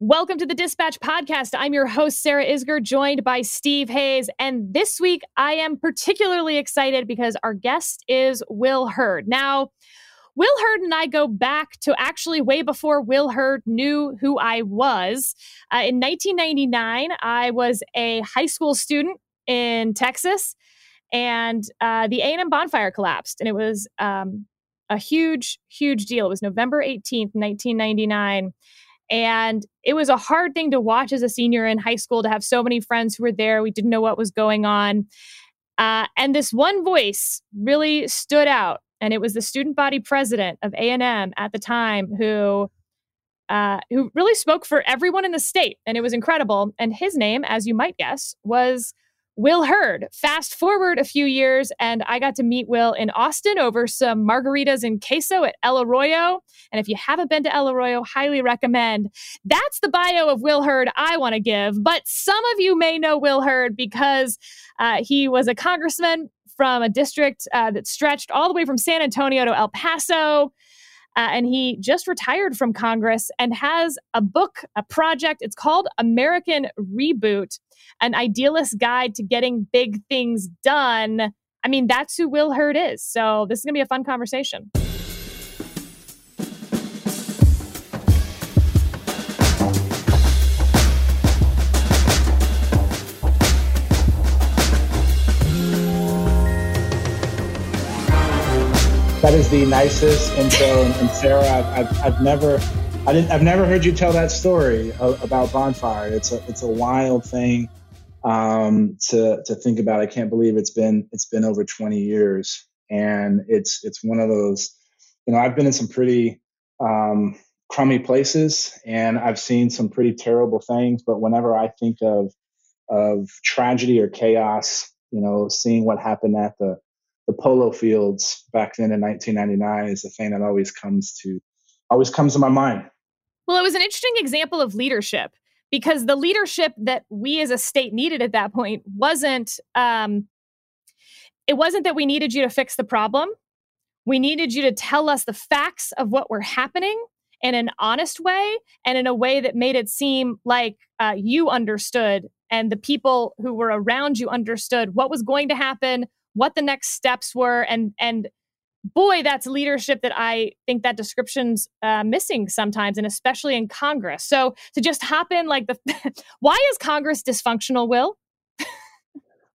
Welcome to the Dispatch Podcast. I'm your host, Sarah Isgur, joined by Steve Hayes. And this week, I am particularly excited because our guest is Will Hurd. Now, Will Hurd and I go back to actually way before Will Hurd knew who I was. Uh, in 1999, I was a high school student in Texas, and uh, the A&M bonfire collapsed, and it was um, a huge, huge deal. It was November 18th, 1999. And it was a hard thing to watch as a senior in high school to have so many friends who were there. We didn't know what was going on. Uh, and this one voice really stood out. And it was the student body president of A&M at the time who uh, who really spoke for everyone in the state. And it was incredible. And his name, as you might guess, was Will Hurd. Fast forward a few years, and I got to meet Will in Austin over some margaritas and queso at El Arroyo. And if you haven't been to El Arroyo, highly recommend. That's the bio of Will Hurd I want to give. But some of you may know Will Hurd because uh, he was a congressman from a district uh, that stretched all the way from San Antonio to El Paso. Uh, and he just retired from Congress and has a book, a project. It's called American Reboot An Idealist Guide to Getting Big Things Done. I mean, that's who Will Hurd is. So this is going to be a fun conversation. that is the nicest intro. And, Sarah, I've, I've, I've, never, I I've never heard you tell that story about bonfire. It's a, it's a wild thing um, to to think about. I can't believe it's been, it's been over 20 years, and it's, it's one of those. You know, I've been in some pretty um, crummy places, and I've seen some pretty terrible things. But whenever I think of of tragedy or chaos, you know, seeing what happened at the the polo fields back then in 1999 is the thing that always comes to always comes to my mind. Well, it was an interesting example of leadership because the leadership that we as a state needed at that point wasn't um, it wasn't that we needed you to fix the problem. We needed you to tell us the facts of what were happening in an honest way and in a way that made it seem like uh, you understood and the people who were around you understood what was going to happen, what the next steps were and and boy that's leadership that i think that description's uh, missing sometimes and especially in congress. So to just hop in like the why is congress dysfunctional will?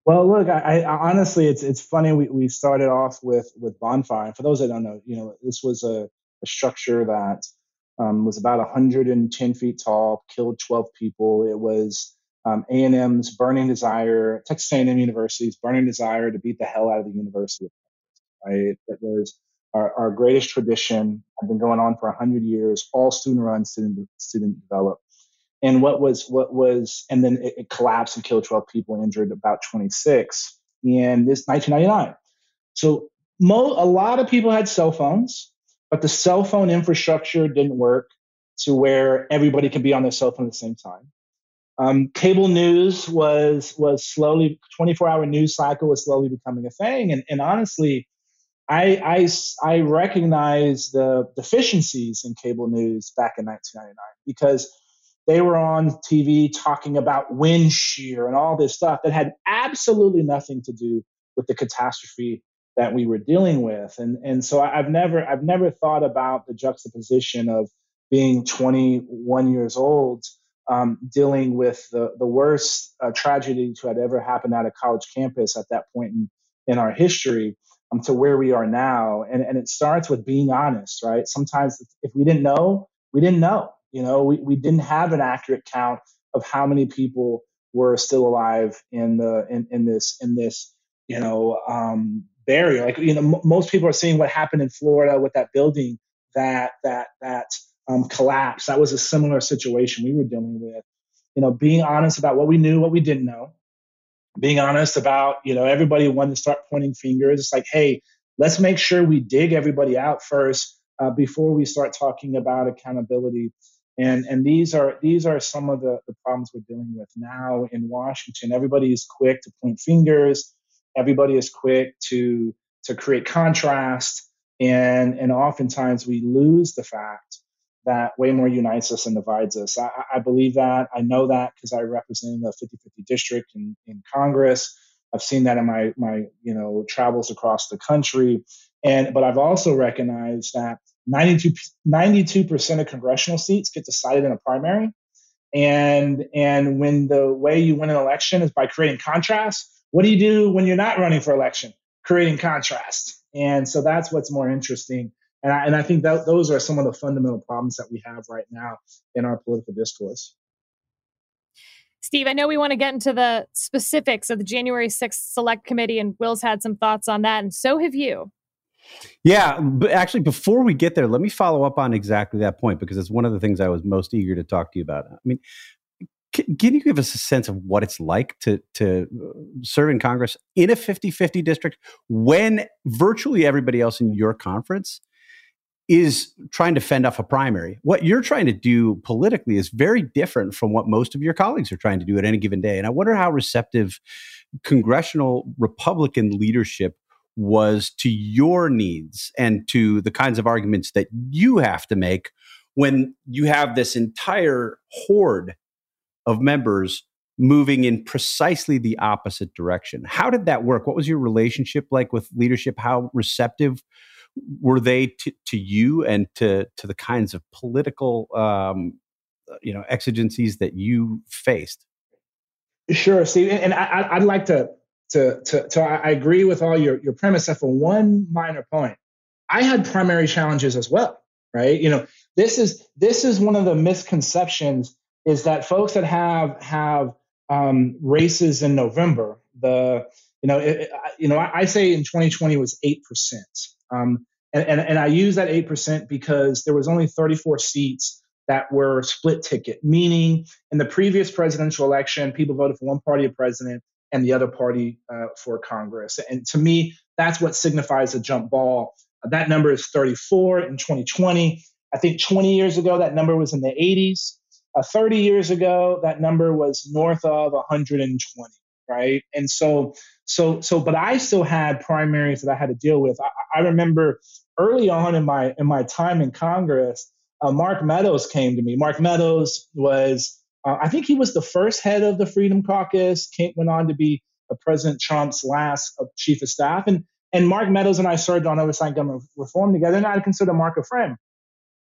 Well look I, I, honestly it's it's funny we, we started off with with bonfire. For those that don't know you know this was a, a structure that um, was about 110 feet tall killed 12 people. It was um, A&M's burning desire, Texas A&M University's burning desire to beat the hell out of the university. Right, that was our, our greatest tradition. Had been going on for hundred years. All student run, student student developed. And what was what was, and then it, it collapsed and killed 12 people, injured about 26 in this 1999. So mo- a lot of people had cell phones, but the cell phone infrastructure didn't work to where everybody could be on their cell phone at the same time. Um, cable news was was slowly 24 hour news cycle was slowly becoming a thing, and, and honestly, I, I I recognize the deficiencies in cable news back in 1999 because they were on TV talking about wind shear and all this stuff that had absolutely nothing to do with the catastrophe that we were dealing with. And and so I've never I've never thought about the juxtaposition of being 21 years old um, dealing with the, the worst uh, tragedy to had ever happened at a college campus at that point in, in our history um, to where we are now. And, and it starts with being honest, right? Sometimes if we didn't know, we didn't know. You know, we, we didn't have an accurate count of how many people were still alive in the in, in this in this you know um, barrier. Like you know, m- most people are seeing what happened in Florida with that building that that that um, collapse. That was a similar situation we were dealing with. You know, being honest about what we knew, what we didn't know, being honest about, you know, everybody wanted to start pointing fingers. It's like, hey, let's make sure we dig everybody out first uh, before we start talking about accountability. And and these are these are some of the, the problems we're dealing with now in Washington. Everybody is quick to point fingers. Everybody is quick to to create contrast, and and oftentimes we lose the fact that way more unites us and divides us. I, I believe that. I know that because I represent the 50-50 district in, in Congress. I've seen that in my my you know travels across the country, and but I've also recognized that 92 percent of congressional seats get decided in a primary, and and when the way you win an election is by creating contrast, what do you do when you're not running for election? Creating contrast, and so that's what's more interesting. And I, and I think that those are some of the fundamental problems that we have right now in our political discourse. Steve, I know we want to get into the specifics of the January 6th Select Committee, and Will's had some thoughts on that, and so have you. Yeah, but actually, before we get there, let me follow up on exactly that point because it's one of the things I was most eager to talk to you about. I mean, can, can you give us a sense of what it's like to to uh, serve in Congress in a 50-50 district when virtually everybody else in your conference is trying to fend off a primary. What you're trying to do politically is very different from what most of your colleagues are trying to do at any given day. And I wonder how receptive congressional Republican leadership was to your needs and to the kinds of arguments that you have to make when you have this entire horde of members moving in precisely the opposite direction. How did that work? What was your relationship like with leadership? How receptive were they to, to you and to to the kinds of political um, uh, you know exigencies that you faced? Sure, Steve, and I, would like to to to, to I agree with all your your premise, for one minor point. I had primary challenges as well, right? You know, this is this is one of the misconceptions is that folks that have have um, races in November, the you know, it, you know, I, I, say in 2020 was eight percent. Um, and, and, and I use that 8% because there was only 34 seats that were split ticket, meaning in the previous presidential election, people voted for one party of president and the other party uh, for Congress. And to me, that's what signifies a jump ball. That number is 34 in 2020. I think 20 years ago, that number was in the 80s. Uh, 30 years ago, that number was north of 120, right? And so so, so, but I still had primaries that I had to deal with. I, I remember early on in my in my time in Congress, uh, Mark Meadows came to me. Mark Meadows was, uh, I think he was the first head of the Freedom Caucus. Came, went on to be President Trump's last uh, chief of staff, and and Mark Meadows and I served on oversight government reform together, and I consider Mark a friend.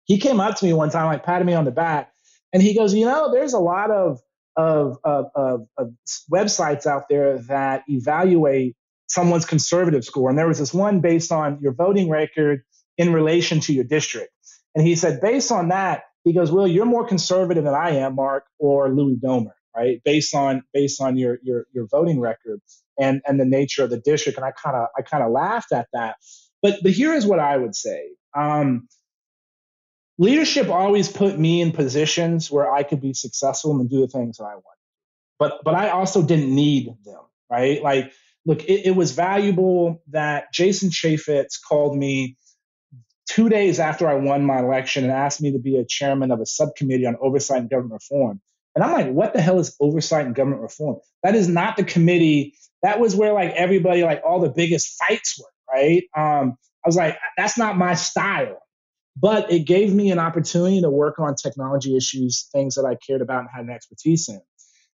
He came up to me one time, like patted me on the back, and he goes, "You know, there's a lot of of, of, of, of websites out there that evaluate someone's conservative score. And there was this one based on your voting record in relation to your district. And he said, based on that, he goes, Well, you're more conservative than I am, Mark, or Louis Gohmert, right? Based on based on your your your voting record and and the nature of the district. And I kind of I kind of laughed at that. But but here is what I would say. Um, leadership always put me in positions where I could be successful and do the things that I want. But but I also didn't need them, right? Like, look, it, it was valuable that Jason Chaffetz called me two days after I won my election and asked me to be a chairman of a subcommittee on oversight and government reform. And I'm like, what the hell is oversight and government reform? That is not the committee. That was where like everybody, like all the biggest fights were, right? Um, I was like, that's not my style but it gave me an opportunity to work on technology issues, things that I cared about and had an expertise in.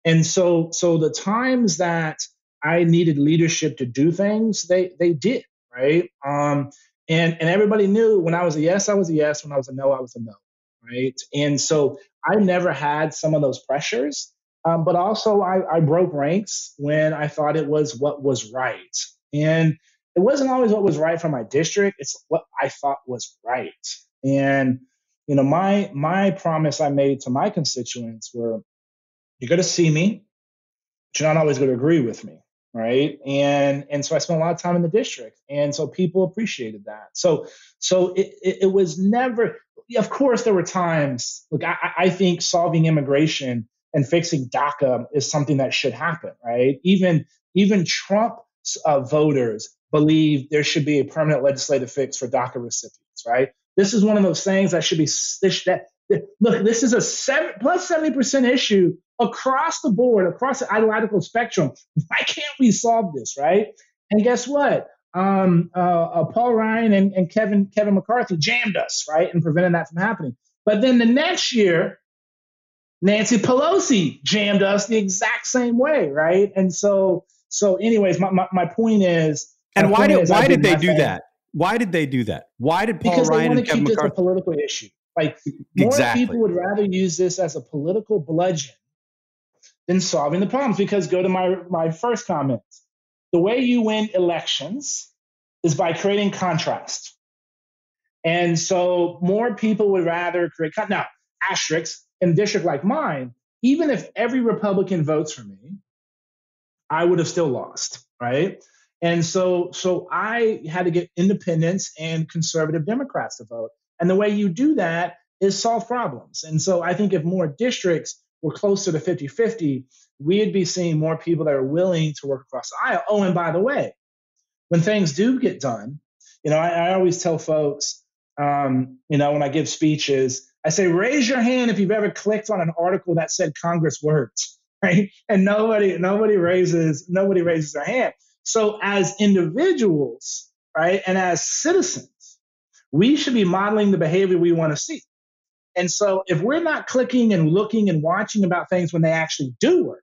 And so, so the times that I needed leadership to do things, they they did right. Um, and and everybody knew when I was a yes, I was a yes. When I was a no, I was a no, right. And so I never had some of those pressures, um, but also I, I broke ranks when I thought it was what was right. And it wasn't always what was right for my district. It's what I thought was right. And you know, my my promise I made to my constituents were, you're going to see me, but you're not always going to agree with me, right? And and so I spent a lot of time in the district, and so people appreciated that. So so it it, it was never. Of course, there were times. Look, I, I think solving immigration and fixing DACA is something that should happen, right? Even even Trump uh, voters believe there should be a permanent legislative fix for DACA recipients, right? This is one of those things that should be this, that, look. This is a seven, plus seventy percent issue across the board, across the ideological spectrum. Why can't we solve this, right? And guess what? Um, uh, uh, Paul Ryan and, and Kevin Kevin McCarthy jammed us, right, and prevented that from happening. But then the next year, Nancy Pelosi jammed us the exact same way, right? And so, so anyways, my, my, my point is. And why did why did they do that? Why did they do that? Why did Paul because Ryan they and Kevin keep McCarthy? this a political issue. Like more Exactly. people would rather use this as a political bludgeon than solving the problems. Because go to my my first comment. The way you win elections is by creating contrast. And so more people would rather create con- now asterisks in a district like mine, even if every Republican votes for me, I would have still lost, right? And so so I had to get independents and conservative Democrats to vote. And the way you do that is solve problems. And so I think if more districts were closer to 50-50, we'd be seeing more people that are willing to work across the aisle. Oh, and by the way, when things do get done, you know, I, I always tell folks, um, you know, when I give speeches, I say, raise your hand if you've ever clicked on an article that said Congress words, right? And nobody, nobody raises, nobody raises their hand. So as individuals, right, and as citizens, we should be modeling the behavior we want to see. And so if we're not clicking and looking and watching about things when they actually do work,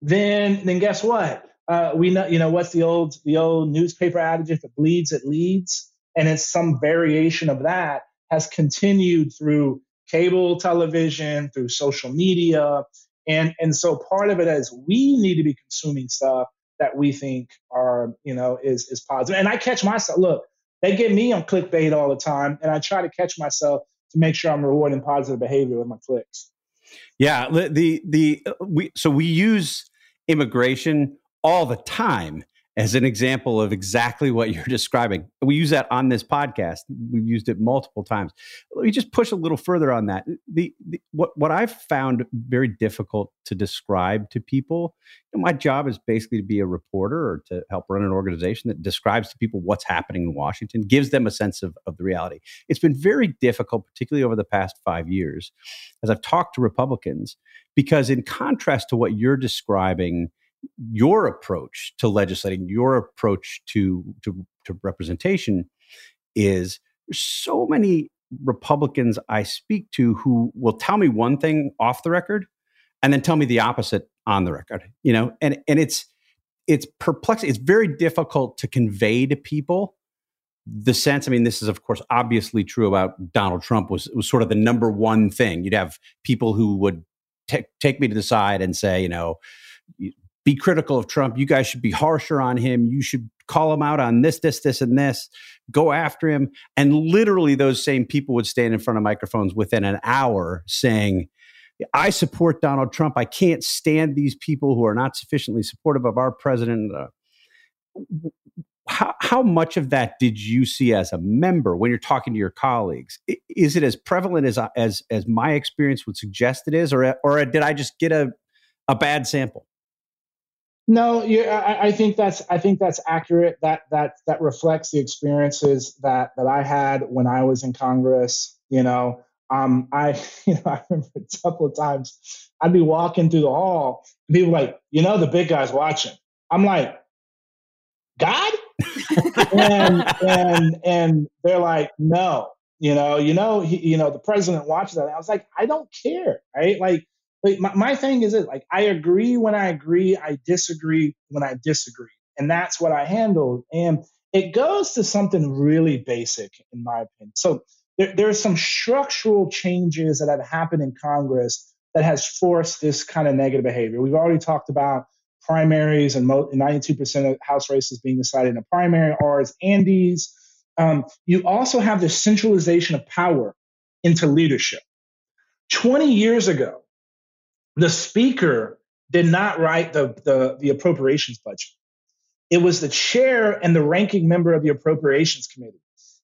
then then guess what? Uh, we know, you know, what's the old the old newspaper adage? If it bleeds, it leads, and it's some variation of that has continued through cable television, through social media, and and so part of it is we need to be consuming stuff that we think are you know is is positive. And I catch myself. Look, they get me on clickbait all the time, and I try to catch myself to make sure I'm rewarding positive behavior with my clicks. Yeah, the the, the we so we use immigration all the time as an example of exactly what you're describing. We use that on this podcast. We've used it multiple times. Let me just push a little further on that. The, the what what I've found very difficult to describe to people. You know, my job is basically to be a reporter or to help run an organization that describes to people what's happening in Washington, gives them a sense of, of the reality. It's been very difficult, particularly over the past five years, as I've talked to Republicans, because in contrast to what you're describing your approach to legislating, your approach to, to, to representation is so many Republicans I speak to who will tell me one thing off the record and then tell me the opposite on the record. You know, and and it's it's perplexing. It's very difficult to convey to people the sense. I mean, this is of course obviously true about Donald Trump. Was was sort of the number one thing. You'd have people who would t- take me to the side and say, you know, be critical of Trump. You guys should be harsher on him. You should call him out on this, this, this, and this. Go after him. And literally, those same people would stand in front of microphones within an hour saying, I support Donald Trump. I can't stand these people who are not sufficiently supportive of our president. Uh, how, how much of that did you see as a member when you're talking to your colleagues? Is it as prevalent as as as my experience would suggest it is, or or did I just get a a bad sample? No, yeah, I, I, think that's I think that's accurate. That that that reflects the experiences that that I had when I was in Congress. You know, um, I you know I remember a couple of times I'd be walking through the hall and people like, you know, the big guy's watching. I'm like, God, and and and they're like, no, you know, you know, he, you know, the president watches that. I was like, I don't care, right? Like like my, my thing is it like I agree when I agree, I disagree when I disagree. And that's what I handled. And it goes to something really basic, in my opinion. So there, there are some structural changes that have happened in Congress that has forced this kind of negative behavior. We've already talked about primaries and 92% of House races being decided in a primary, R's, and D's. Um, you also have the centralization of power into leadership. 20 years ago, the speaker did not write the, the, the, appropriations budget. It was the chair and the ranking member of the appropriations committee.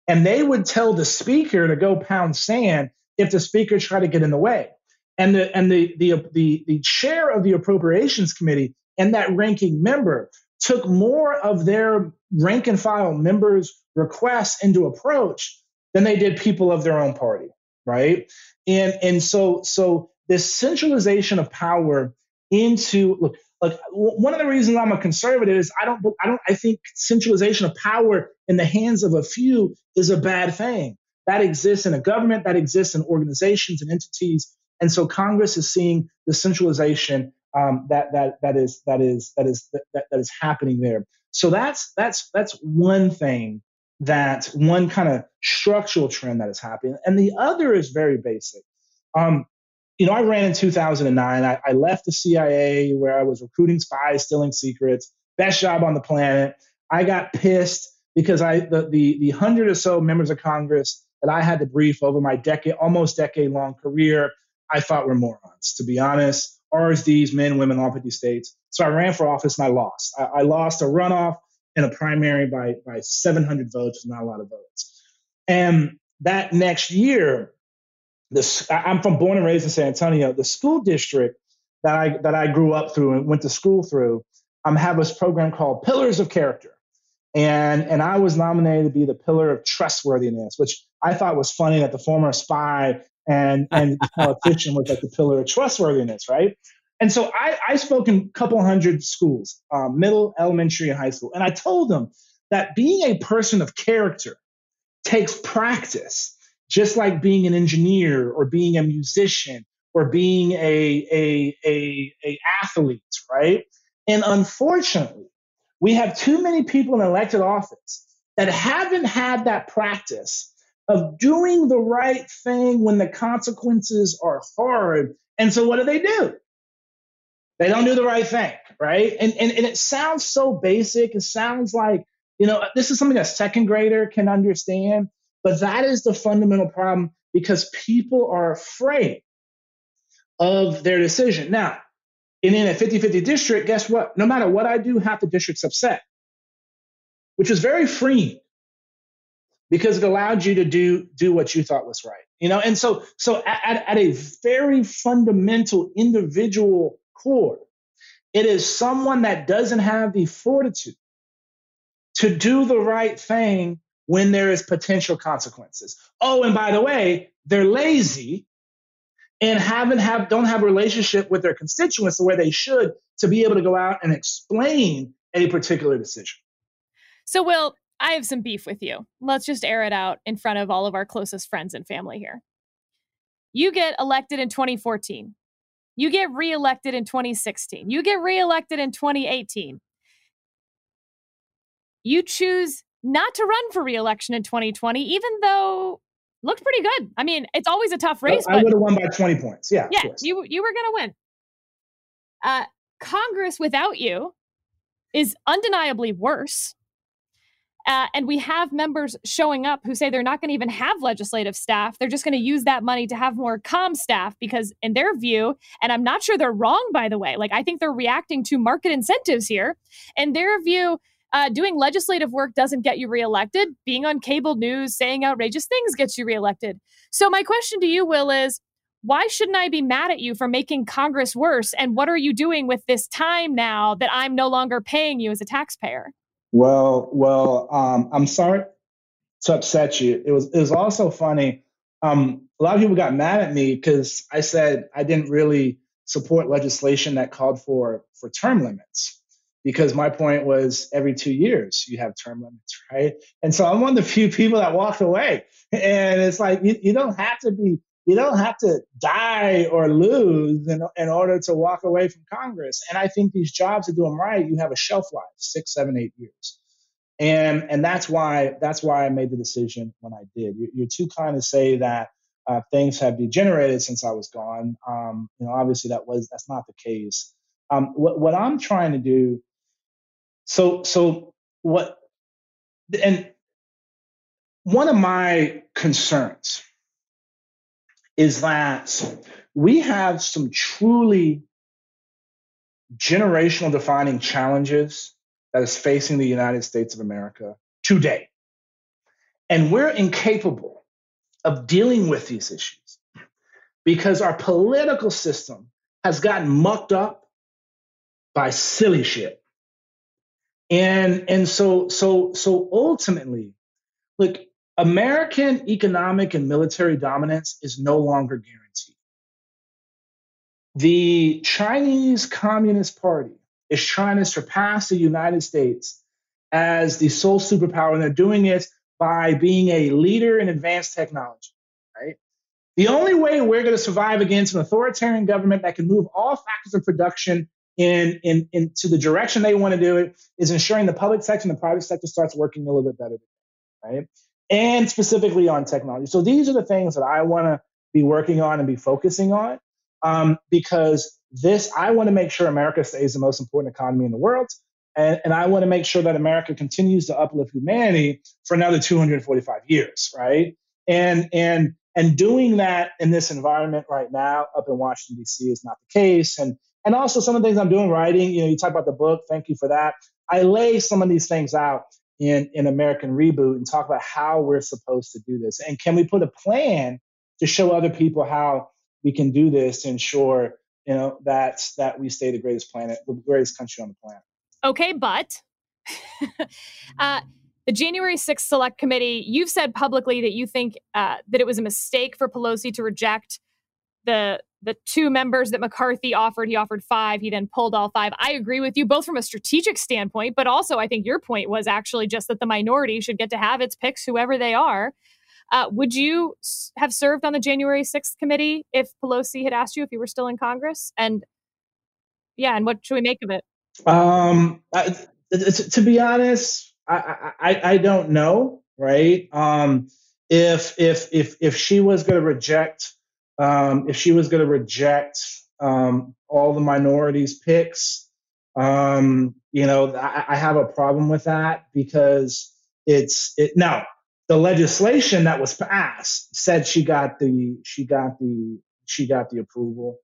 And they would tell the speaker to go pound sand if the speaker tried to get in the way. And the and the the the, the chair of the appropriations committee and that ranking member took more of their rank and file members' requests into approach than they did people of their own party, right? And and so so this centralization of power into look like one of the reasons I'm a conservative is I don't I don't I think centralization of power in the hands of a few is a bad thing. that exists in a government, that exists in organizations and entities. And so Congress is seeing the centralization um, that that that is that is that is that, that is happening there. So that's that's that's one thing that one kind of structural trend that is happening, and the other is very basic. Um, you know, I ran in 2009. I, I left the CIA where I was recruiting spies, stealing secrets, best job on the planet. I got pissed because I the, the the hundred or so members of Congress that I had to brief over my decade, almost decade long career, I thought were morons. To be honest, RSDs, men, women, all 50 states. So I ran for office and I lost. I, I lost a runoff and a primary by by 700 votes, not a lot of votes. And that next year, this I'm from born and raised in San Antonio. The school district that I that I grew up through and went to school through, um, have this program called Pillars of Character and and I was nominated to be the pillar of trustworthiness, which I thought was funny that the former spy and and politician was like the pillar of trustworthiness, right? And so I, I spoke in a couple hundred schools, um, middle, elementary, and high school, and I told them that being a person of character takes practice, just like being an engineer or being a musician or being a a a, a athlete, right? And unfortunately, we have too many people in elected office that haven't had that practice of doing the right thing when the consequences are hard. And so what do they do? They don't do the right thing, right? And, and, and it sounds so basic. It sounds like, you know, this is something a second grader can understand, but that is the fundamental problem because people are afraid of their decision. Now, and in a 50 50 district, guess what? No matter what I do, half the district's upset, which is very freeing because it allowed you to do do what you thought was right you know and so so at, at a very fundamental individual core it is someone that doesn't have the fortitude to do the right thing when there is potential consequences oh and by the way they're lazy and haven't have don't have a relationship with their constituents the way they should to be able to go out and explain a particular decision. So, Will, I have some beef with you. Let's just air it out in front of all of our closest friends and family here. You get elected in 2014. You get reelected in 2016. You get reelected in 2018. You choose not to run for reelection in 2020, even though looked pretty good. I mean, it's always a tough race. I would have won by 20 points. Yeah. Yeah. You, you were going to win. Uh, Congress without you is undeniably worse. Uh, and we have members showing up who say they're not going to even have legislative staff. They're just going to use that money to have more com staff because, in their view, and I'm not sure they're wrong, by the way, like I think they're reacting to market incentives here. In their view, uh, doing legislative work doesn't get you reelected. Being on cable news, saying outrageous things gets you reelected. So, my question to you, Will, is why shouldn't I be mad at you for making Congress worse? And what are you doing with this time now that I'm no longer paying you as a taxpayer? Well, well, um, I'm sorry to upset you. It was it was also funny. Um, a lot of people got mad at me because I said I didn't really support legislation that called for for term limits because my point was every two years you have term limits, right? And so I'm one of the few people that walked away. And it's like you, you don't have to be you don't have to die or lose in, in order to walk away from Congress. And I think these jobs to do them right, you have a shelf life, six, seven, eight years. And and that's why that's why I made the decision when I did. You're, too kind to say that uh, things have degenerated since I was gone. Um, you know, obviously that was that's not the case. Um, what what I'm trying to do so so what and one of my concerns is that we have some truly generational defining challenges that is facing the United States of America today. And we're incapable of dealing with these issues because our political system has gotten mucked up by silly shit. And and so so so ultimately, look, American economic and military dominance is no longer guaranteed. The Chinese Communist Party is trying to surpass the United States as the sole superpower, and they're doing it by being a leader in advanced technology, right? The only way we're going to survive against an authoritarian government that can move all factors of production in, in, into the direction they want to do it is ensuring the public sector and the private sector starts working a little bit better, right? And specifically on technology. So these are the things that I want to be working on and be focusing on um, because this, I want to make sure America stays the most important economy in the world. And, and I want to make sure that America continues to uplift humanity for another 245 years, right? And, and, and doing that in this environment right now up in Washington, D.C. is not the case. And, and also some of the things I'm doing writing, you know, you talk about the book, thank you for that. I lay some of these things out in, in American Reboot and talk about how we're supposed to do this. And can we put a plan to show other people how we can do this to ensure, you know, that that we stay the greatest planet, the greatest country on the planet. Okay, but uh, the January 6th Select Committee, you've said publicly that you think uh, that it was a mistake for Pelosi to reject the the two members that McCarthy offered. He offered five. He then pulled all five. I agree with you both from a strategic standpoint, but also I think your point was actually just that the minority should get to have its picks, whoever they are. Uh, would you have served on the January 6th committee if Pelosi had asked you if you were still in Congress? And yeah, and what should we make of it? Um, I, to be honest, I, I, I don't know, right? Um, if if if if she was going to reject um, if she was going to reject um, all the minorities picks, um, you know, I, I, have a problem with that because it's it now the legislation that was passed said she got the she got the she got the approval.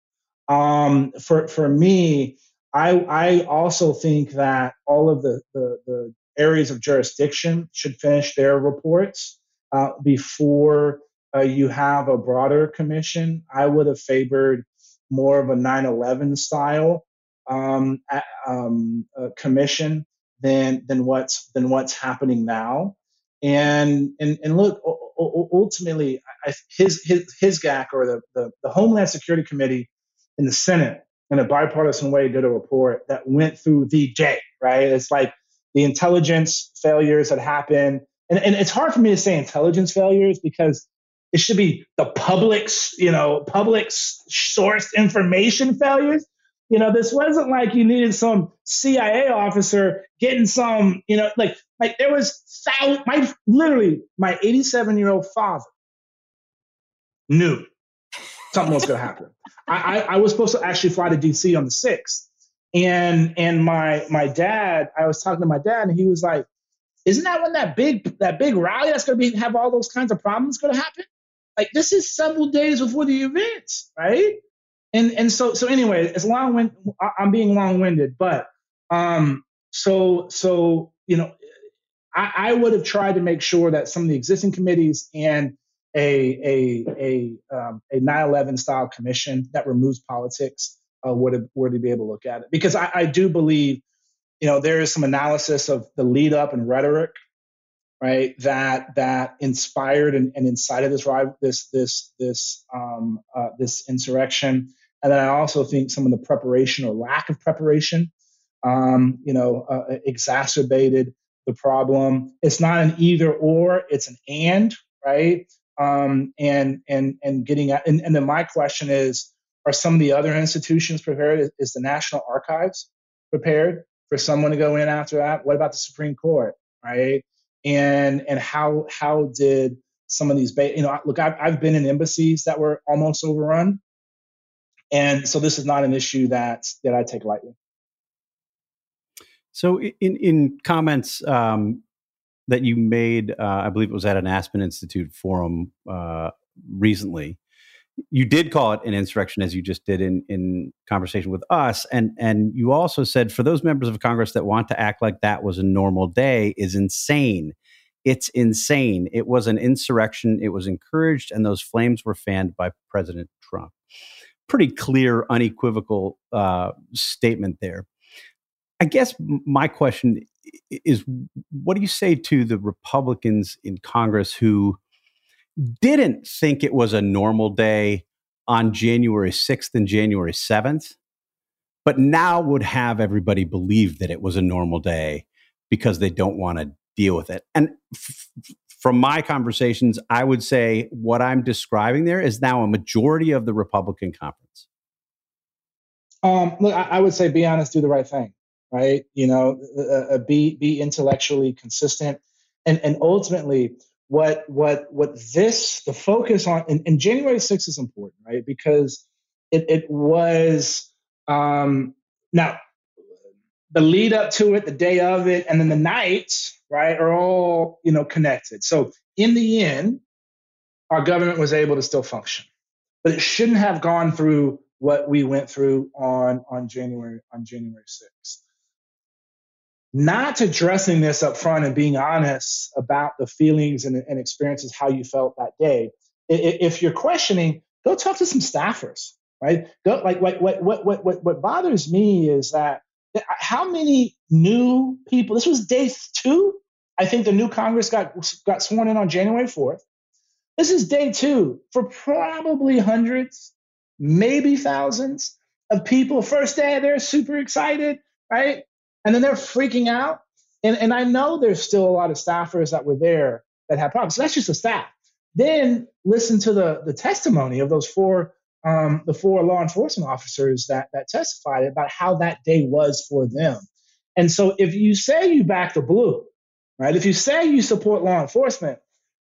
Um, for for me, I I also think that all of the the, the areas of jurisdiction should finish their reports uh, before uh, you have a broader commission. I would have favored more of a 9/11 style um, um, uh, commission than than what's than what's happening now. And and and look, ultimately, his his HSGAC or the, the the Homeland Security Committee in the Senate in a bipartisan way did a report that went through the J. Right? It's like the intelligence failures that happened. And, and it's hard for me to say intelligence failures because it should be the public's, you know, public sourced information failures. You know, this wasn't like you needed some CIA officer getting some, you know, like like there was my literally my 87 year old father knew something was going to happen. I, I, I was supposed to actually fly to DC on the sixth, and and my my dad, I was talking to my dad, and he was like, "Isn't that when that big that big rally that's going to be have all those kinds of problems going to happen?" Like this is several days before the events, right? And and so so anyway, it's long wind. I'm being long winded, but um, so so you know, I, I would have tried to make sure that some of the existing committees and a a a um, a 9/11 style commission that removes politics uh, would would be able to look at it because I, I do believe you know there is some analysis of the lead up and rhetoric right? That that inspired and, and incited this this this this um, uh, this insurrection, and then I also think some of the preparation or lack of preparation, um, you know, uh, exacerbated the problem. It's not an either or; it's an and, right? Um, and and and getting at, and, and then my question is: Are some of the other institutions prepared? Is the National Archives prepared for someone to go in after that? What about the Supreme Court? Right? And and how how did some of these you know look I've, I've been in embassies that were almost overrun. And so this is not an issue that that i take lightly. So in in comments um, that you made uh, i believe it was at an aspen institute forum uh, recently you did call it an insurrection as you just did in in conversation with us. And and you also said for those members of congress that want to act like that was a normal day is insane. It's insane. It was an insurrection. It was encouraged and those flames were fanned by president trump. Pretty clear unequivocal uh, statement there. I guess my question is what do you say to the republicans in congress who didn't think it was a normal day on January 6th and January 7th, but now would have everybody believe that it was a normal day because they don't want to deal with it. And f- from my conversations, I would say what I'm describing there is now a majority of the Republican conference. Um, look, I, I would say be honest, do the right thing, right? You know, uh, uh, be be intellectually consistent, and and ultimately, what what what this the focus on and, and January 6th is important, right? Because it it was um, now the lead up to it, the day of it, and then the night, right, are all you know connected. So in the end, our government was able to still function, but it shouldn't have gone through what we went through on on January on January 6th. Not addressing this up front and being honest about the feelings and, and experiences, how you felt that day. If you're questioning, go talk to some staffers, right? Go, like what what what what what bothers me is that how many new people? This was day two. I think the new Congress got got sworn in on January 4th. This is day two for probably hundreds, maybe thousands of people. First day, they're super excited, right? And then they're freaking out. And, and I know there's still a lot of staffers that were there that had problems. So that's just the staff. Then listen to the, the testimony of those four um, the four law enforcement officers that that testified about how that day was for them. And so if you say you back the blue, right? If you say you support law enforcement,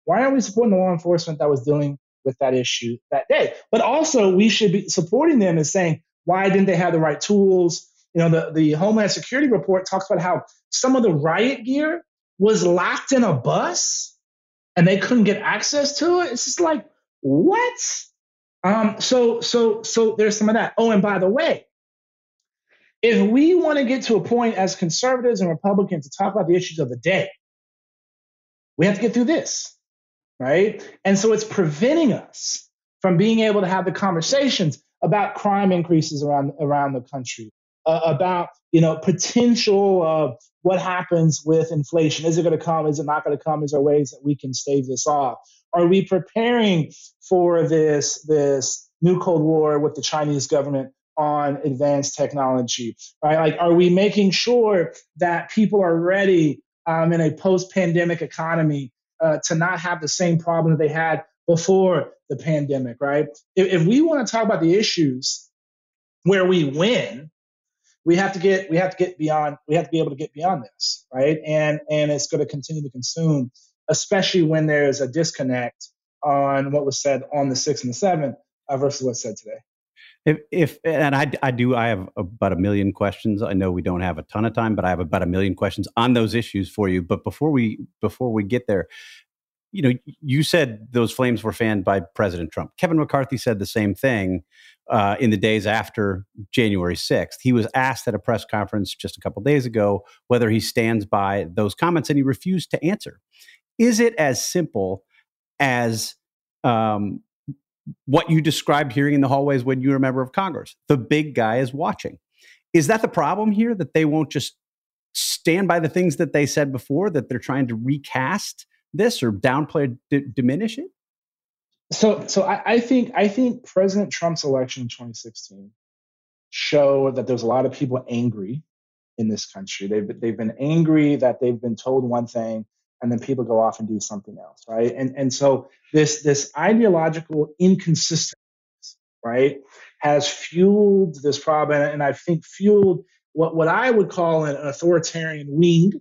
why aren't we supporting the law enforcement that was dealing with that issue that day? But also we should be supporting them and saying, why didn't they have the right tools? You know, the, the Homeland Security report talks about how some of the riot gear was locked in a bus and they couldn't get access to it. It's just like, what? Um, so so so there's some of that. Oh, and by the way, if we want to get to a point as conservatives and Republicans to talk about the issues of the day, we have to get through this, right? And so it's preventing us from being able to have the conversations about crime increases around around the country, uh, about you know potential of what happens with inflation. Is it going to come? Is it not going to come? Is there ways that we can stave this off? Are we preparing for this this new Cold War with the Chinese government on advanced technology? Right? Like, are we making sure that people are ready um, in a post-pandemic economy uh, to not have the same problem that they had before the pandemic? Right? If, if we want to talk about the issues where we win, we have to get we have to get beyond we have to be able to get beyond this right and and it's going to continue to consume especially when there's a disconnect on what was said on the sixth and the seventh uh, versus what's said today. If, if and I, I do I have about a million questions. I know we don't have a ton of time, but I have about a million questions on those issues for you. But before we before we get there, you know, you said those flames were fanned by President Trump. Kevin McCarthy said the same thing uh, in the days after January 6th. He was asked at a press conference just a couple days ago whether he stands by those comments, and he refused to answer. Is it as simple as um, what you described hearing in the hallways when you were a member of Congress? The big guy is watching. Is that the problem here that they won't just stand by the things that they said before, that they're trying to recast this or downplay, d- diminish it? So, so I, I think I think President Trump's election in 2016 showed that there's a lot of people angry in this country. They've they've been angry that they've been told one thing and then people go off and do something else, right? And and so this this ideological inconsistency, right, has fueled this problem, and I think fueled what what I would call an authoritarian wing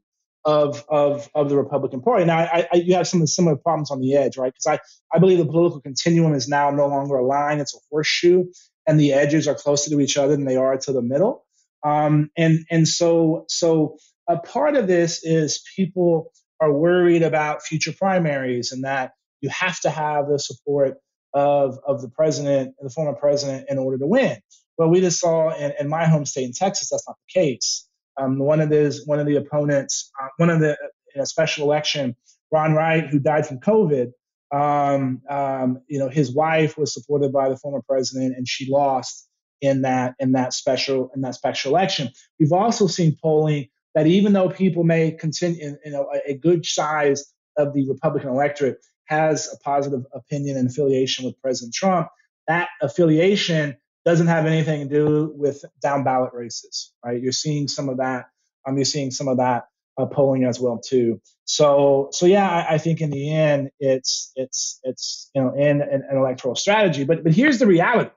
of of of the Republican Party. Now, I, I, you have some of the similar problems on the edge, right? Because I I believe the political continuum is now no longer a line; it's a horseshoe, and the edges are closer to each other than they are to the middle. Um, and and so so a part of this is people are worried about future primaries and that you have to have the support of, of the president, the former president, in order to win. Well, we just saw in, in my home state in Texas, that's not the case. Um, one of the one of the opponents, uh, one of the in a special election, Ron Wright, who died from COVID, um, um, you know, his wife was supported by the former president, and she lost in that in that special in that special election. We've also seen polling that even though people may continue, you know, a, a good size of the Republican electorate has a positive opinion and affiliation with President Trump, that affiliation doesn't have anything to do with down ballot races, right? You're seeing some of that. Um, you're seeing some of that uh, polling as well too. So so yeah, I, I, think in the end it's it's it's you know in an, an electoral strategy. But but here's the reality: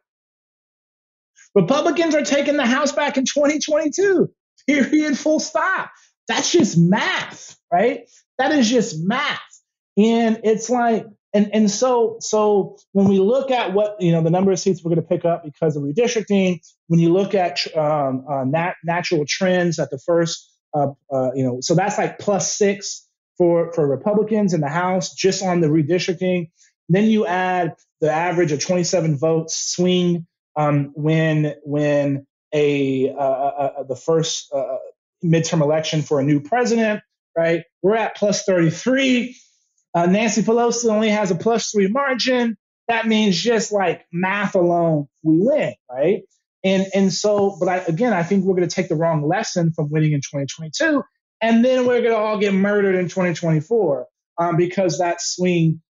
Republicans are taking the House back in 2022. Period. Full stop. That's just math, right? That is just math. And it's like, and and so so when we look at what you know the number of seats we're going to pick up because of redistricting, when you look at um, uh, nat- natural trends at the first, uh, uh, you know, so that's like plus six for for Republicans in the House just on the redistricting. Then you add the average of 27 votes swing um, when when a, uh, uh, uh the first uh, midterm election for a new president, right? We're at plus 33. Uh, Nancy Pelosi only has a plus three margin. That means just like math alone, we win, right? And and so, but I, again, I think we're going to take the wrong lesson from winning in 2022, and then we're going to all get murdered in 2024 um, because that swing,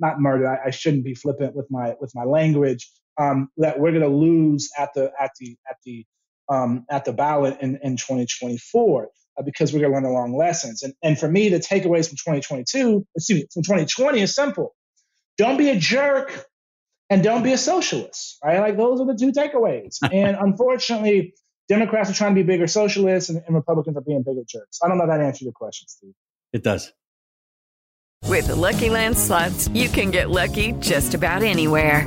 not murdered. I, I, shouldn't be flippant with my with my language. Um, that we're going to lose at the at the at the um, at the ballot in, in 2024 uh, Uh, because we're going to learn the long lessons. And, and for me, the takeaways from 2022, excuse me, from 2020 is simple. Don't be a jerk and don't be a socialist, right? Like those are the two takeaways. and unfortunately, Democrats are trying to be bigger socialists and, and Republicans are being bigger jerks. I don't know if that answered your question, Steve. It does. With the Lucky Land slots, you can get lucky just about anywhere.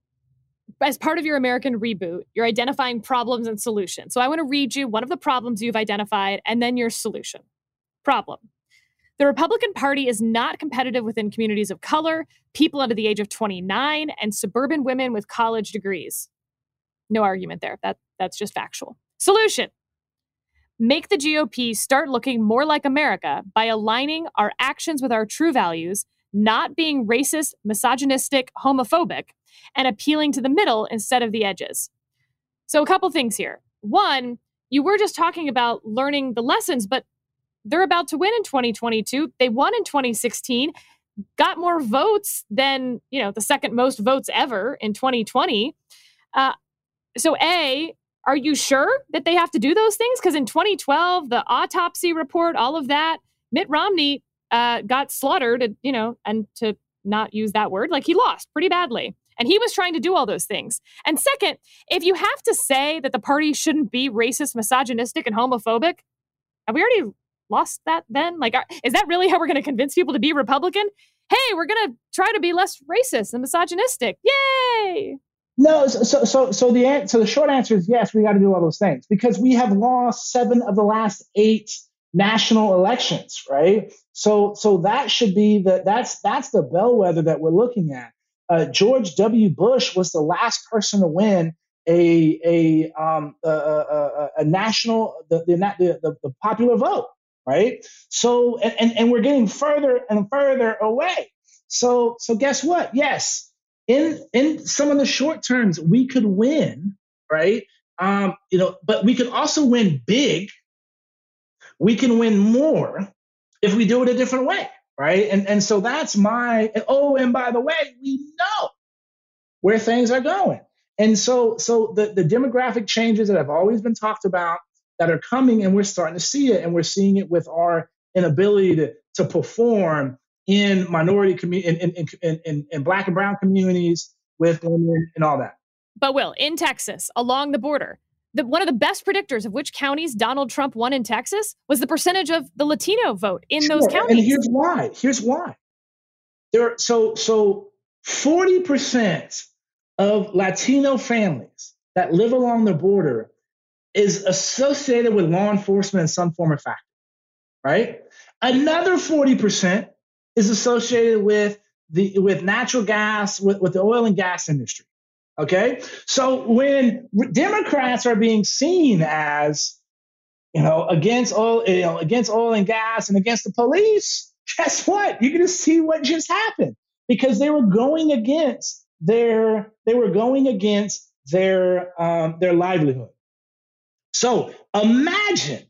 as part of your American reboot, you're identifying problems and solutions. So I want to read you one of the problems you've identified and then your solution. Problem. The Republican Party is not competitive within communities of color, people under the age of 29, and suburban women with college degrees. No argument there. That, that's just factual. Solution Make the GOP start looking more like America by aligning our actions with our true values, not being racist, misogynistic, homophobic, and appealing to the middle instead of the edges. So, a couple things here. One, you were just talking about learning the lessons, but they're about to win in 2022. They won in 2016, got more votes than, you know, the second most votes ever in 2020. Uh, so, A, are you sure that they have to do those things? Because in 2012, the autopsy report, all of that, Mitt Romney uh, got slaughtered, you know, and to not use that word, like he lost pretty badly. And he was trying to do all those things. And second, if you have to say that the party shouldn't be racist, misogynistic, and homophobic, have we already lost that then? Like, is that really how we're going to convince people to be Republican? Hey, we're going to try to be less racist and misogynistic. Yay! No, so so so the so the short answer is yes, we got to do all those things because we have lost seven of the last eight national elections, right? So so that should be the that's that's the bellwether that we're looking at uh, George W. Bush was the last person to win a a um, a, a, a, national the the, the the popular vote, right? So and, and and we're getting further and further away. So so guess what? Yes, in in some of the short terms we could win, right? Um, you know, but we could also win big. We can win more if we do it a different way right? And and so that's my oh, and by the way, we know where things are going. And so so the, the demographic changes that have always been talked about that are coming and we're starting to see it and we're seeing it with our inability to to perform in minority community in, in, in, in, in black and brown communities with women and all that. But Will, in Texas, along the border, the, one of the best predictors of which counties Donald Trump won in Texas was the percentage of the Latino vote in sure. those counties. And here's why. Here's why. There, are, so so forty percent of Latino families that live along the border is associated with law enforcement in some form or factor, right? Another forty percent is associated with the with natural gas, with, with the oil and gas industry. Okay. So when Democrats are being seen as, you know, against oil, you know, against oil and gas and against the police, guess what? You're going to see what just happened because they were going against their they were going against their um, their livelihood. So imagine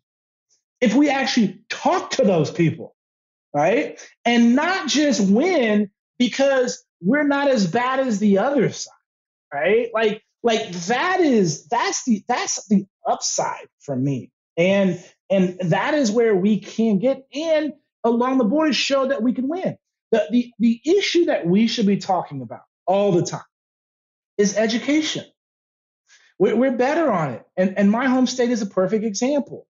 if we actually talk to those people, right, and not just win because we're not as bad as the other side, right? Like like that is that's the that's the upside for me, and and that is where we can get in along the board show that we can win. The, the, the issue that we should be talking about all the time is education. We're, we're better on it. And, and my home state is a perfect example.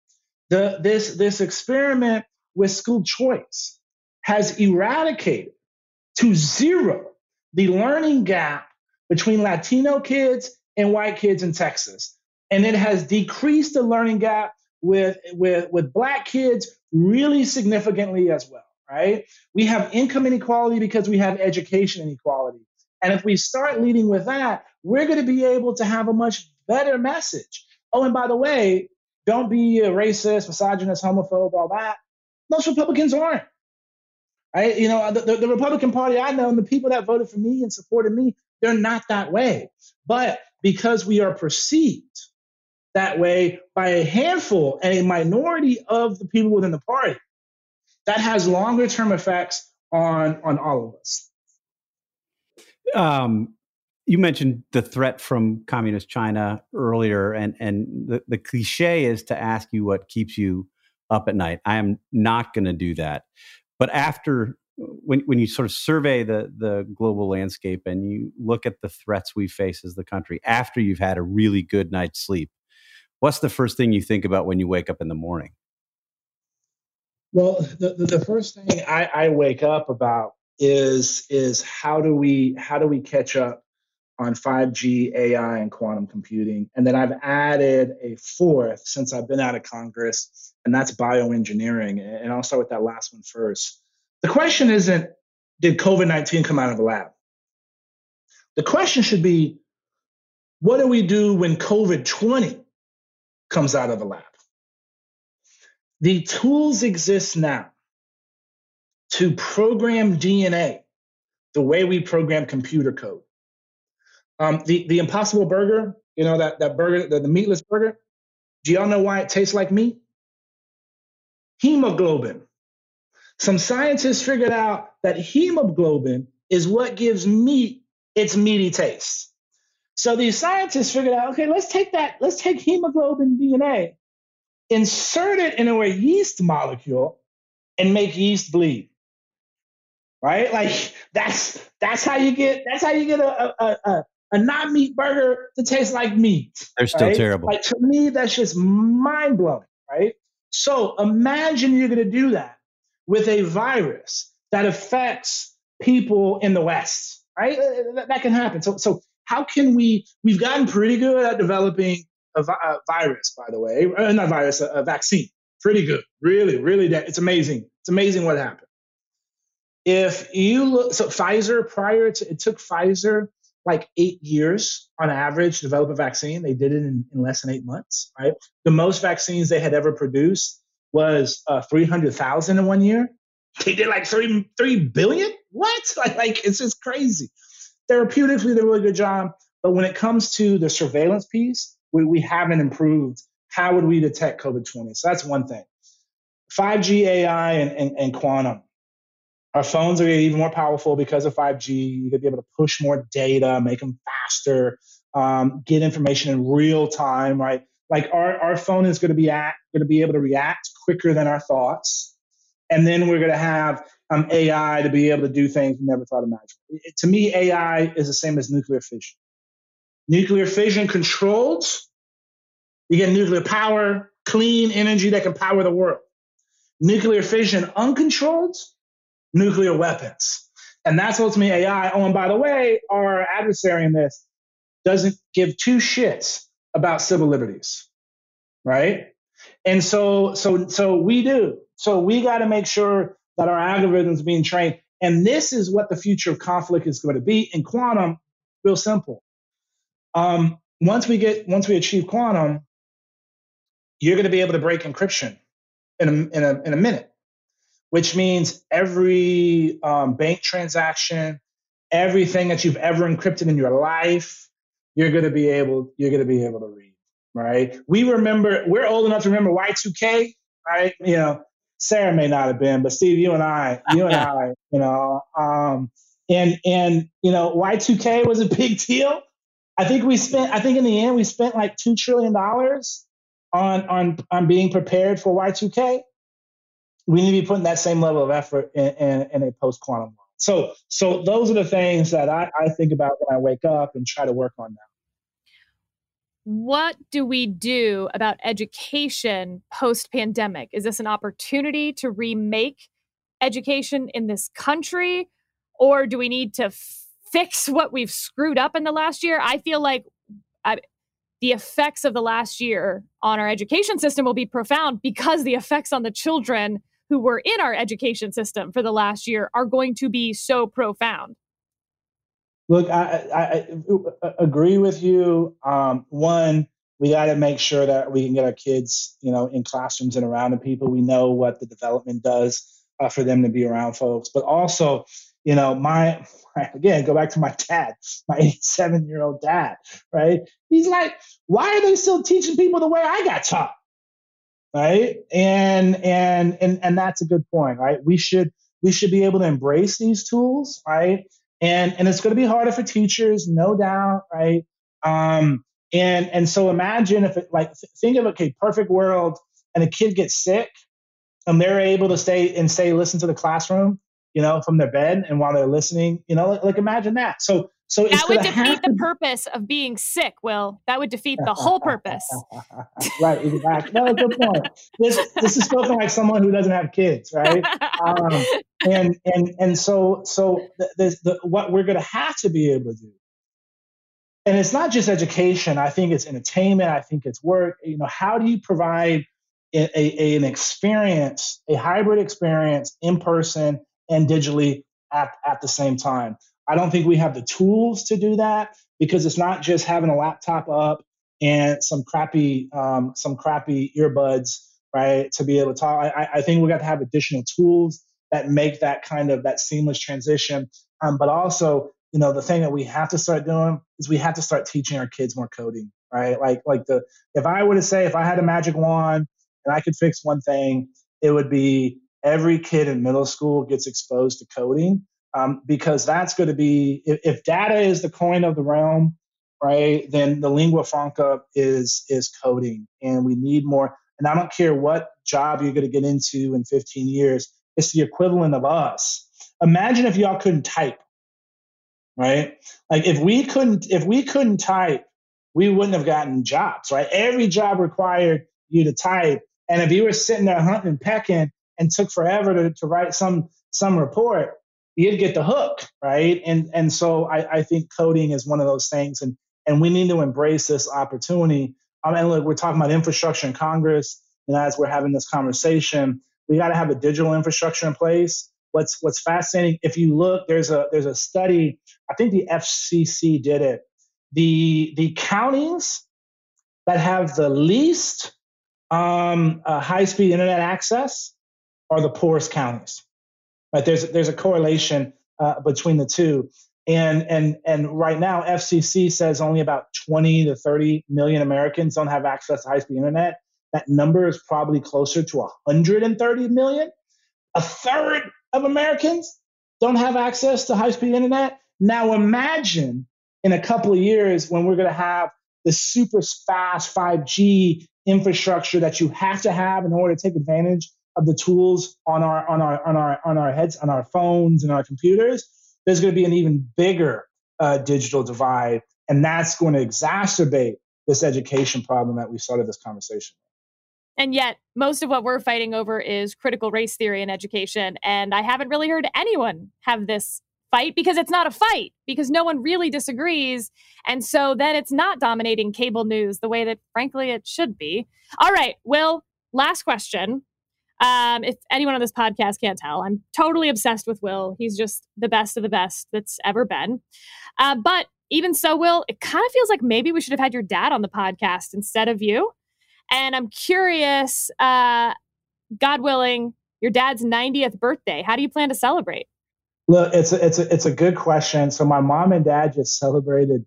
The, this, this experiment with school choice has eradicated to zero the learning gap between Latino kids and white kids in Texas. And it has decreased the learning gap with, with, with black kids really significantly as well, right? We have income inequality because we have education inequality. And if we start leading with that, we're going to be able to have a much better message. Oh, and by the way, don't be a racist, misogynist, homophobe, all that. Most Republicans aren't. Right? You know, the, the Republican Party I know and the people that voted for me and supported me, they're not that way. But because we are perceived that way by a handful and a minority of the people within the party, that has longer term effects on on all of us. Um, you mentioned the threat from communist China earlier, and and the, the cliche is to ask you what keeps you up at night. I am not going to do that. But after when when you sort of survey the the global landscape and you look at the threats we face as the country after you've had a really good night's sleep, what's the first thing you think about when you wake up in the morning? Well, the, the, the first thing I, I wake up about is is how do we how do we catch up on 5G, AI, and quantum computing. And then I've added a fourth since I've been out of Congress, and that's bioengineering. And I'll start with that last one first. The question isn't, did COVID 19 come out of the lab? The question should be, what do we do when COVID 20 comes out of the lab. The tools exist now to program DNA the way we program computer code. Um, the, the Impossible Burger, you know, that, that burger, the, the meatless burger, do y'all know why it tastes like meat? Hemoglobin. Some scientists figured out that hemoglobin is what gives meat its meaty taste. So these scientists figured out, okay, let's take that, let's take hemoglobin DNA, insert it into a yeast molecule, and make yeast bleed. Right? Like that's that's how you get that's how you get a a, a, a non meat burger to taste like meat. They're still right? terrible. Like to me, that's just mind blowing, right? So imagine you're gonna do that with a virus that affects people in the West, right? That, that can happen. So so how can we? We've gotten pretty good at developing a, vi- a virus, by the way, uh, not virus, a, a, vaccine. Pretty good, really, really. De- it's amazing. It's amazing what happened. If you look, so Pfizer prior to it took Pfizer like eight years on average to develop a vaccine. They did it in, in less than eight months. Right, the most vaccines they had ever produced was uh, three hundred thousand in one year. They did like three three billion. What? Like, like it's just crazy therapeutically, they did a really good job. But when it comes to the surveillance piece, we, we haven't improved. How would we detect COVID 20? So that's one thing. 5G AI and, and, and quantum. Our phones are even more powerful because of 5G. You're going to be able to push more data, make them faster, um, get information in real time, right? Like our, our phone is going to be at, going to be able to react quicker than our thoughts. And then we're going to have um, AI to be able to do things we never thought imaginable. To me, AI is the same as nuclear fission. Nuclear fission controlled, you get nuclear power, clean energy that can power the world. Nuclear fission uncontrolled, nuclear weapons. And that's ultimately AI. Oh, and by the way, our adversary in this doesn't give two shits about civil liberties, right? And so, so, so we do. So we got to make sure that our algorithms being trained. And this is what the future of conflict is going to be. In quantum, real simple. Um, once we get, once we achieve quantum, you're going to be able to break encryption in a, in a, in a minute. which means every um, bank transaction, everything that you've ever encrypted in your life, you're going to be able you're going to be able to read. Right? We remember we're old enough to remember Y2K. Right? You know, Sarah may not have been, but Steve, you and I, you and I, you know, um, and and you know, Y2K was a big deal. I think we spent. I think in the end, we spent like two trillion dollars on on on being prepared for Y2K. We need to be putting that same level of effort in, in, in a post quantum world. So so those are the things that I, I think about when I wake up and try to work on now what do we do about education post pandemic? Is this an opportunity to remake education in this country? Or do we need to f- fix what we've screwed up in the last year? I feel like I, the effects of the last year on our education system will be profound because the effects on the children who were in our education system for the last year are going to be so profound. Look, I, I, I agree with you. Um, one, we got to make sure that we can get our kids, you know, in classrooms and around the people. We know what the development does uh, for them to be around folks, but also, you know, my again, go back to my dad, my 87 year old dad, right? He's like, why are they still teaching people the way I got taught? Right. And, and, and, and that's a good point, right? We should, we should be able to embrace these tools, right? and and it's going to be harder for teachers, no doubt, right? Um, and and so imagine if it like think of okay, perfect world, and a kid gets sick, and they're able to stay and stay listen to the classroom, you know, from their bed, and while they're listening, you know, like, like imagine that. So so that would defeat the purpose of being sick. Will that would defeat the whole purpose? right, exactly. No, good point. This this is spoken like someone who doesn't have kids, right? Um, and and and so so the, the, what we're going to have to be able to do, and it's not just education. I think it's entertainment. I think it's work. You know, how do you provide a, a, an experience, a hybrid experience, in person and digitally at at the same time? I don't think we have the tools to do that because it's not just having a laptop up and some crappy um, some crappy earbuds, right, to be able to talk. I, I think we got to have additional tools that make that kind of that seamless transition. Um, but also, you know, the thing that we have to start doing is we have to start teaching our kids more coding, right? Like like the if I were to say if I had a magic wand and I could fix one thing, it would be every kid in middle school gets exposed to coding um, because that's going to be if, if, data is the coin of the realm, right? Then the lingua franca is is coding, and we need more. And I don't care what job you're going to get into in 15 years; it's the equivalent of us. Imagine if y'all couldn't type, right? Like if we couldn't if we couldn't type, we wouldn't have gotten jobs, right? Every job required you to type, and if you were sitting there hunting and pecking and took forever to, to write some some report, you'd get the hook, right? And and so I, I think coding is one of those things, and and we need to embrace this opportunity. Um, and look, we're talking about infrastructure in Congress, and as we're having this conversation, we got to have a digital infrastructure in place. What's what's fascinating, if you look, there's a there's a study. I think the FCC did it. The the counties that have the least um, uh, high speed internet access are the poorest counties. Right? There's there's a correlation uh, between the two. And and and right now, FCC says only about 20 to 30 million Americans don't have access to high-speed internet. That number is probably closer to 130 million. A third of Americans don't have access to high-speed internet. Now imagine in a couple of years when we're going to have the super fast 5G infrastructure that you have to have in order to take advantage of the tools on our on our on our on our heads on our phones and our computers, there's going to be an even bigger uh, digital divide, and that's going to exacerbate this education problem that we started this conversation. With. And yet, most of what we're fighting over is critical race theory in education, and I haven't really heard anyone have this fight because it's not a fight because no one really disagrees and so then it's not dominating cable news the way that frankly it should be all right will last question um, if anyone on this podcast can't tell, I'm totally obsessed with Will. He's just the best of the best that's ever been. Uh, but even so, Will, it kind of feels like maybe we should have had your dad on the podcast instead of you. And I'm curious, uh, God willing, your dad's 90th birthday. How do you plan to celebrate? Look, it's a, it's a, it's a good question. So my mom and dad just celebrated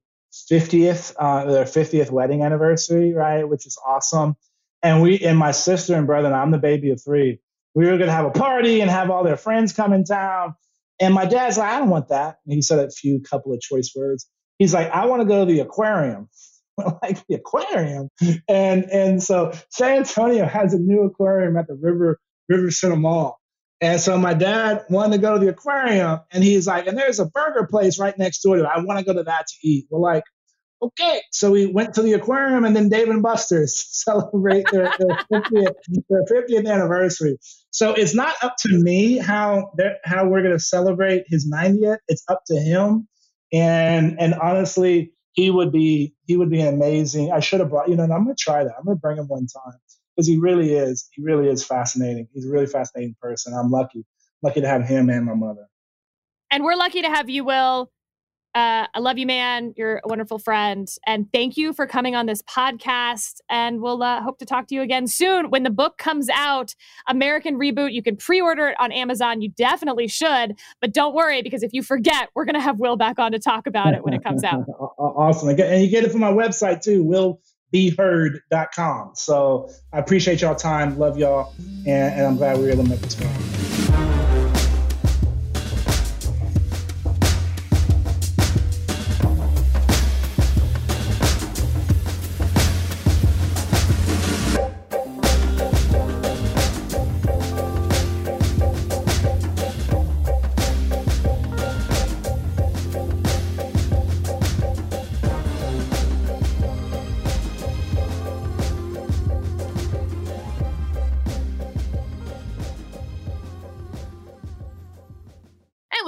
50th uh, their 50th wedding anniversary, right? Which is awesome. And we and my sister and brother, and I'm the baby of three. We were gonna have a party and have all their friends come in town. And my dad's like, I don't want that. And he said a few couple of choice words. He's like, I want to go to the aquarium. like the aquarium. And and so San Antonio has a new aquarium at the River River Center Mall. And so my dad wanted to go to the aquarium, and he's like, and there's a burger place right next door to it. I want to go to that to eat. We're like, okay. So we went to the aquarium, and then Dave and Buster's celebrate their, their, 50th, their 50th anniversary. So it's not up to me how how we're going to celebrate his 90th. It's up to him. And and honestly, he would be he would be amazing. I should have brought you know. I'm going to try that. I'm going to bring him one time because he really is. He really is fascinating. He's a really fascinating person. I'm lucky, lucky to have him and my mother. And we're lucky to have you, Will. Uh, I love you, man. You're a wonderful friend. And thank you for coming on this podcast. And we'll uh, hope to talk to you again soon. When the book comes out, American Reboot, you can pre order it on Amazon. You definitely should. But don't worry, because if you forget, we're going to have Will back on to talk about it when it comes out. awesome. And you get it from my website too, willbeheard.com. So I appreciate y'all time. Love y'all. And, and I'm glad we were able to make this one.